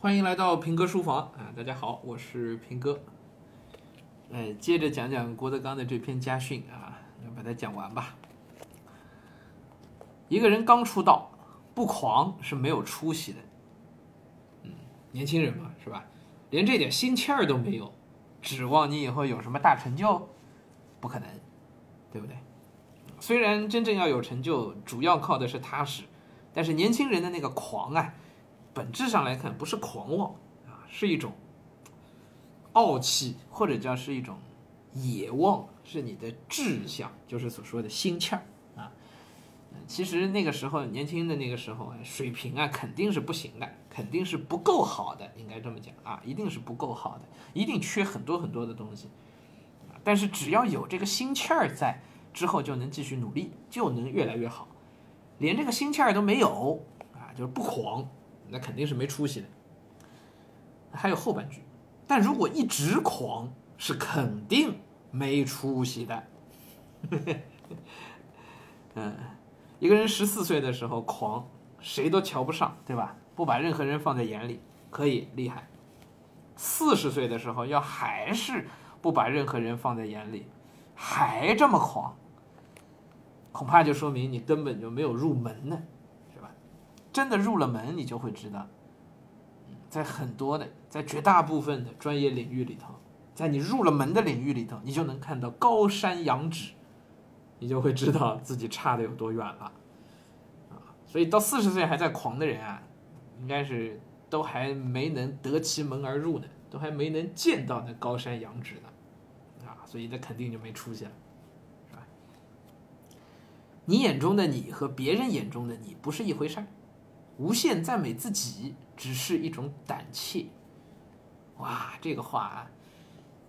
欢迎来到平哥书房啊！大家好，我是平哥。哎，接着讲讲郭德纲的这篇家训啊，要把它讲完吧。一个人刚出道，不狂是没有出息的。嗯，年轻人嘛，是吧？连这点心气儿都没有，指望你以后有什么大成就，不可能，对不对？虽然真正要有成就，主要靠的是踏实，但是年轻人的那个狂啊。本质上来看，不是狂妄啊，是一种傲气，或者叫是一种野望，是你的志向，就是所说的心气儿啊。其实那个时候年轻的那个时候，水平啊肯定是不行的，肯定是不够好的，应该这么讲啊，一定是不够好的，一定缺很多很多的东西。但是只要有这个心气儿在，之后就能继续努力，就能越来越好。连这个心气儿都没有啊，就是不狂。那肯定是没出息的。还有后半句，但如果一直狂，是肯定没出息的。嗯，一个人十四岁的时候狂，谁都瞧不上，对吧？不把任何人放在眼里，可以厉害。四十岁的时候要还是不把任何人放在眼里，还这么狂，恐怕就说明你根本就没有入门呢。真的入了门，你就会知道，在很多的，在绝大部分的专业领域里头，在你入了门的领域里头，你就能看到高山仰止，你就会知道自己差的有多远了，啊，所以到四十岁还在狂的人啊，应该是都还没能得其门而入呢，都还没能见到那高山仰止呢，啊，所以那肯定就没出息了，是吧？你眼中的你和别人眼中的你不是一回事儿。无限赞美自己只是一种胆怯，哇，这个话啊，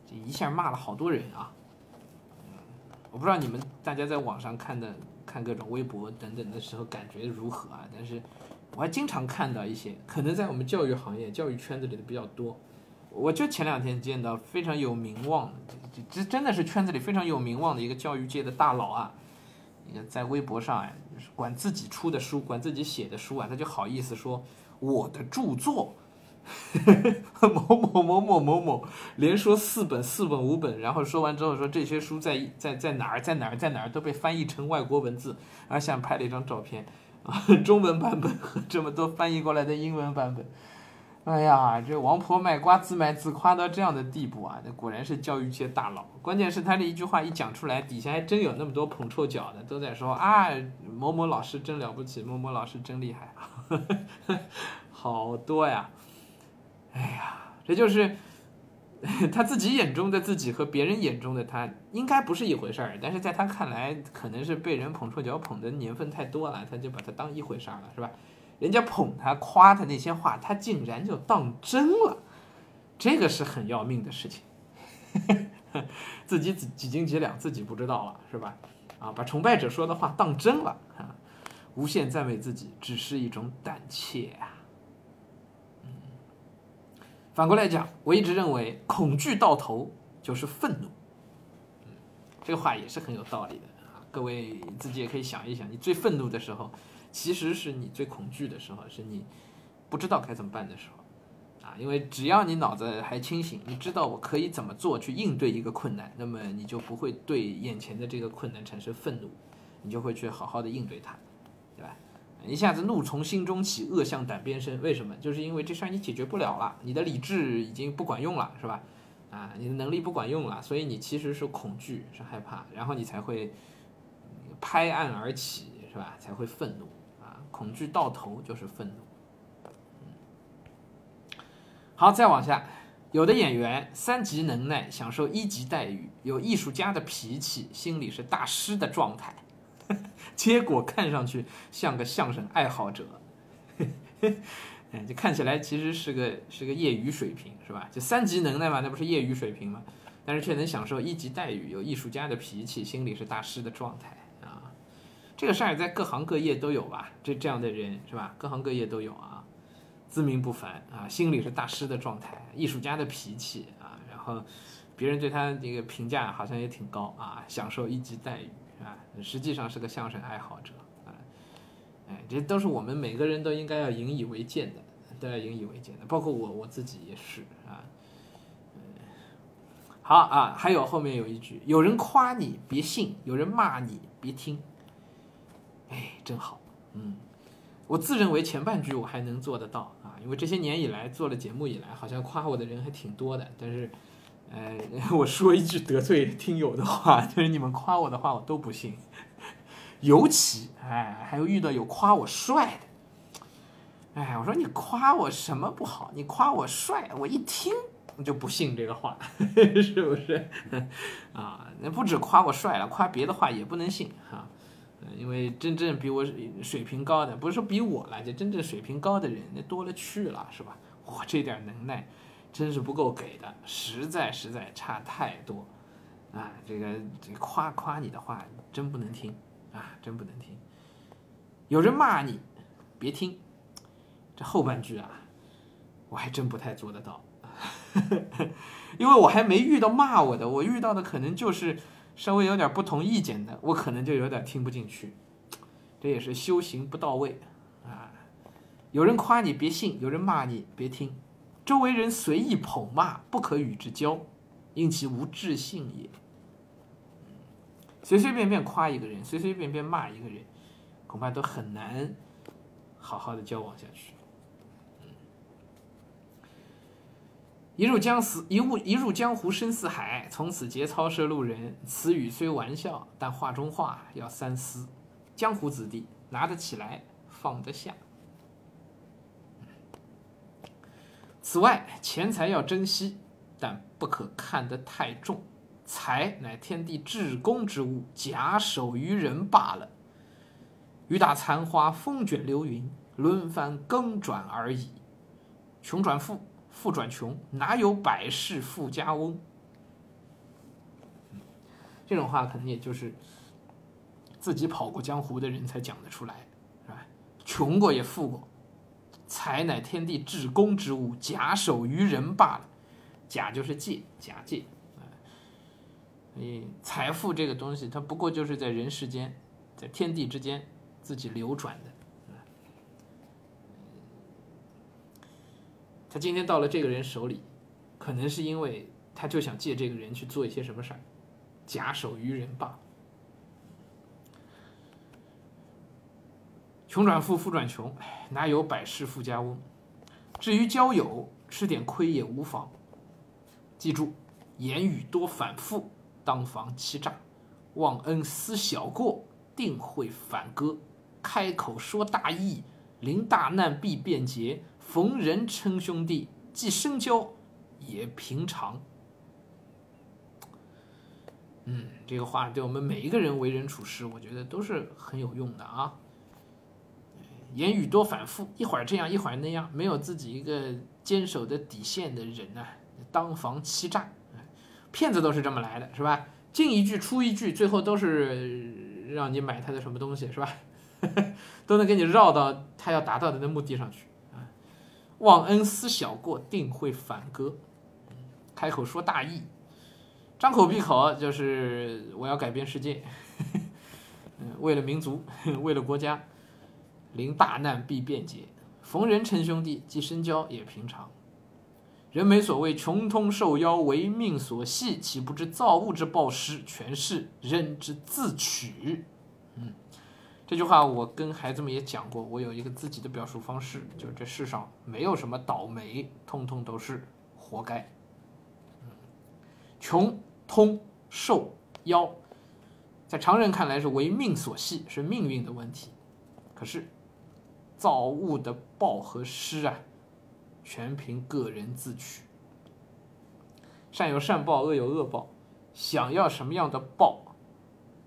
这一下骂了好多人啊。我不知道你们大家在网上看的看各种微博等等的时候感觉如何啊？但是我还经常看到一些，可能在我们教育行业、教育圈子里的比较多。我就前两天见到非常有名望，这这真的是圈子里非常有名望的一个教育界的大佬啊。在微博上哎，管自己出的书，管自己写的书啊，他就好意思说我的著作，某某某某某某，连说四本四本五本，然后说完之后说这些书在在在哪儿在哪儿在哪儿都被翻译成外国文字，而且拍了一张照片啊，中文版本和这么多翻译过来的英文版本。哎呀，这王婆卖瓜自卖自夸到这样的地步啊！那果然是教育界大佬。关键是他这一句话一讲出来，底下还真有那么多捧臭脚的，都在说啊，某某老师真了不起，某某老师真厉害，好多呀！哎呀，这就是 他自己眼中的自己和别人眼中的他应该不是一回事儿，但是在他看来，可能是被人捧臭脚捧的年份太多了，他就把它当一回事儿了，是吧？人家捧他、夸他那些话，他竟然就当真了，这个是很要命的事情。自己几几斤几两自己不知道了，是吧？啊，把崇拜者说的话当真了啊！无限赞美自己只是一种胆怯啊。嗯，反过来讲，我一直认为恐惧到头就是愤怒。嗯，这个话也是很有道理的啊。各位自己也可以想一想，你最愤怒的时候。其实是你最恐惧的时候，是你不知道该怎么办的时候，啊，因为只要你脑子还清醒，你知道我可以怎么做去应对一个困难，那么你就不会对眼前的这个困难产生愤怒，你就会去好好的应对它，对吧？一下子怒从心中起，恶向胆边生，为什么？就是因为这事儿你解决不了了，你的理智已经不管用了，是吧？啊，你的能力不管用了，所以你其实是恐惧，是害怕，然后你才会拍案而起，是吧？才会愤怒。恐惧到头就是愤怒。好，再往下，有的演员三级能耐，享受一级待遇，有艺术家的脾气，心里是大师的状态，结果看上去像个相声爱好者，哎，就看起来其实是个是个业余水平，是吧？就三级能耐嘛，那不是业余水平吗？但是却能享受一级待遇，有艺术家的脾气，心里是大师的状态。这个事儿在各行各业都有吧？这这样的人是吧？各行各业都有啊，自命不凡啊，心里是大师的状态，艺术家的脾气啊，然后别人对他这个评价好像也挺高啊，享受一级待遇啊，实际上是个相声爱好者啊，哎，这都是我们每个人都应该要引以为鉴的，都要引以为鉴的，包括我我自己也是啊。好啊，还有后面有一句：有人夸你别信，有人骂你别听。哎，真好，嗯，我自认为前半句我还能做得到啊，因为这些年以来做了节目以来，好像夸我的人还挺多的。但是，呃，我说一句得罪听友的话，就是你们夸我的话我都不信，尤其哎，还有遇到有夸我帅的，哎，我说你夸我什么不好？你夸我帅，我一听。就不信这个话，是不是？啊，那不止夸我帅了，夸别的话也不能信哈。因为真正比我水平高的，不是说比我了，就真正水平高的人那多了去了，是吧？我这点能耐真是不够给的，实在实在差太多啊！这个这夸夸你的话真不能听啊，真不能听。有人骂你，别听。这后半句啊，我还真不太做得到。因为我还没遇到骂我的，我遇到的可能就是稍微有点不同意见的，我可能就有点听不进去，这也是修行不到位啊。有人夸你别信，有人骂你别听，周围人随意捧骂，不可与之交，因其无智性也。随随便便夸一个人，随随便便骂一个人，恐怕都很难好好的交往下去。一入江死一入一入江湖深似海，从此节操是路人。此语虽玩笑，但话中话要三思。江湖子弟拿得起来，放得下。此外，钱财要珍惜，但不可看得太重。财乃天地至公之物，假手于人罢了。雨打残花，风卷流云，轮番更转而已。穷转富。富转穷，哪有百世富家翁？这种话可能也就是自己跑过江湖的人才讲得出来，是吧？穷过也富过，财乃天地至公之物，假手于人罢了。假就是借，假借。你，财富这个东西，它不过就是在人世间，在天地之间自己流转的。他今天到了这个人手里，可能是因为他就想借这个人去做一些什么事儿，假手于人吧。穷转富，富转穷，哪有百世富家翁？至于交友，吃点亏也无妨。记住，言语多反复，当防欺诈；忘恩思小过，定会反戈。开口说大义，临大难必变节。逢人称兄弟，既深交也平常。嗯，这个话对我们每一个人为人处事，我觉得都是很有用的啊。言语多反复，一会儿这样，一会儿那样，没有自己一个坚守的底线的人呢，当防欺诈。骗子都是这么来的，是吧？进一句出一句，最后都是让你买他的什么东西，是吧？都能给你绕到他要达到的那目的上去。忘恩思小过，定会反戈。开口说大义，张口闭口就是我要改变世界，为了民族，为了国家，临大难必变节，逢人称兄弟，既深交也平常。人没所谓，穷通受邀，唯命所系，岂不知造物之暴施，全是人之自取。嗯。这句话我跟孩子们也讲过，我有一个自己的表述方式，就是这世上没有什么倒霉，通通都是活该。穷通受夭，在常人看来是为命所系，是命运的问题。可是造物的报和施啊，全凭个人自取。善有善报，恶有恶报，想要什么样的报，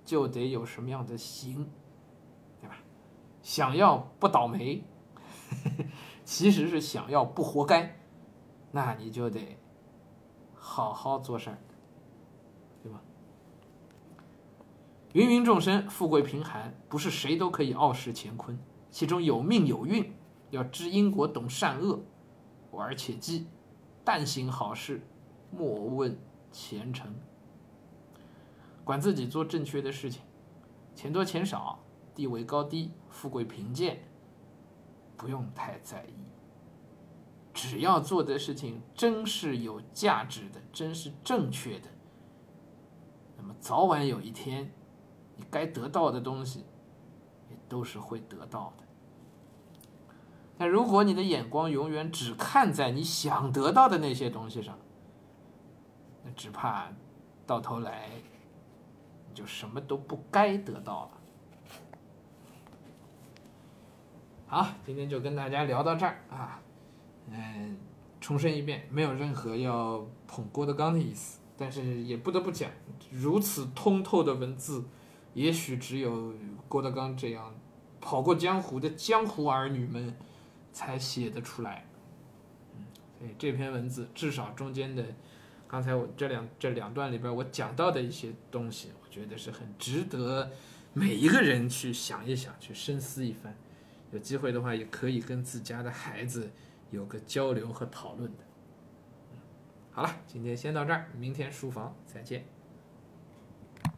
就得有什么样的行。想要不倒霉，其实是想要不活该，那你就得好好做事儿，对吧？芸芸众生，富贵贫寒，不是谁都可以傲视乾坤，其中有命有运，要知因果，懂善恶，玩且机，但行好事，莫问前程，管自己做正确的事情，钱多钱少。地位高低、富贵贫贱，不用太在意。只要做的事情真是有价值的，真是正确的，那么早晚有一天，你该得到的东西，也都是会得到的。但如果你的眼光永远只看在你想得到的那些东西上，那只怕到头来你就什么都不该得到了。好，今天就跟大家聊到这儿啊。嗯，重申一遍，没有任何要捧郭德纲的意思，但是也不得不讲，如此通透的文字，也许只有郭德纲这样跑过江湖的江湖儿女们才写得出来。嗯，所以这篇文字至少中间的，刚才我这两这两段里边我讲到的一些东西，我觉得是很值得每一个人去想一想，去深思一番。有机会的话，也可以跟自家的孩子。有个交流和讨论的，好了，今天先到这儿，明天书房再见。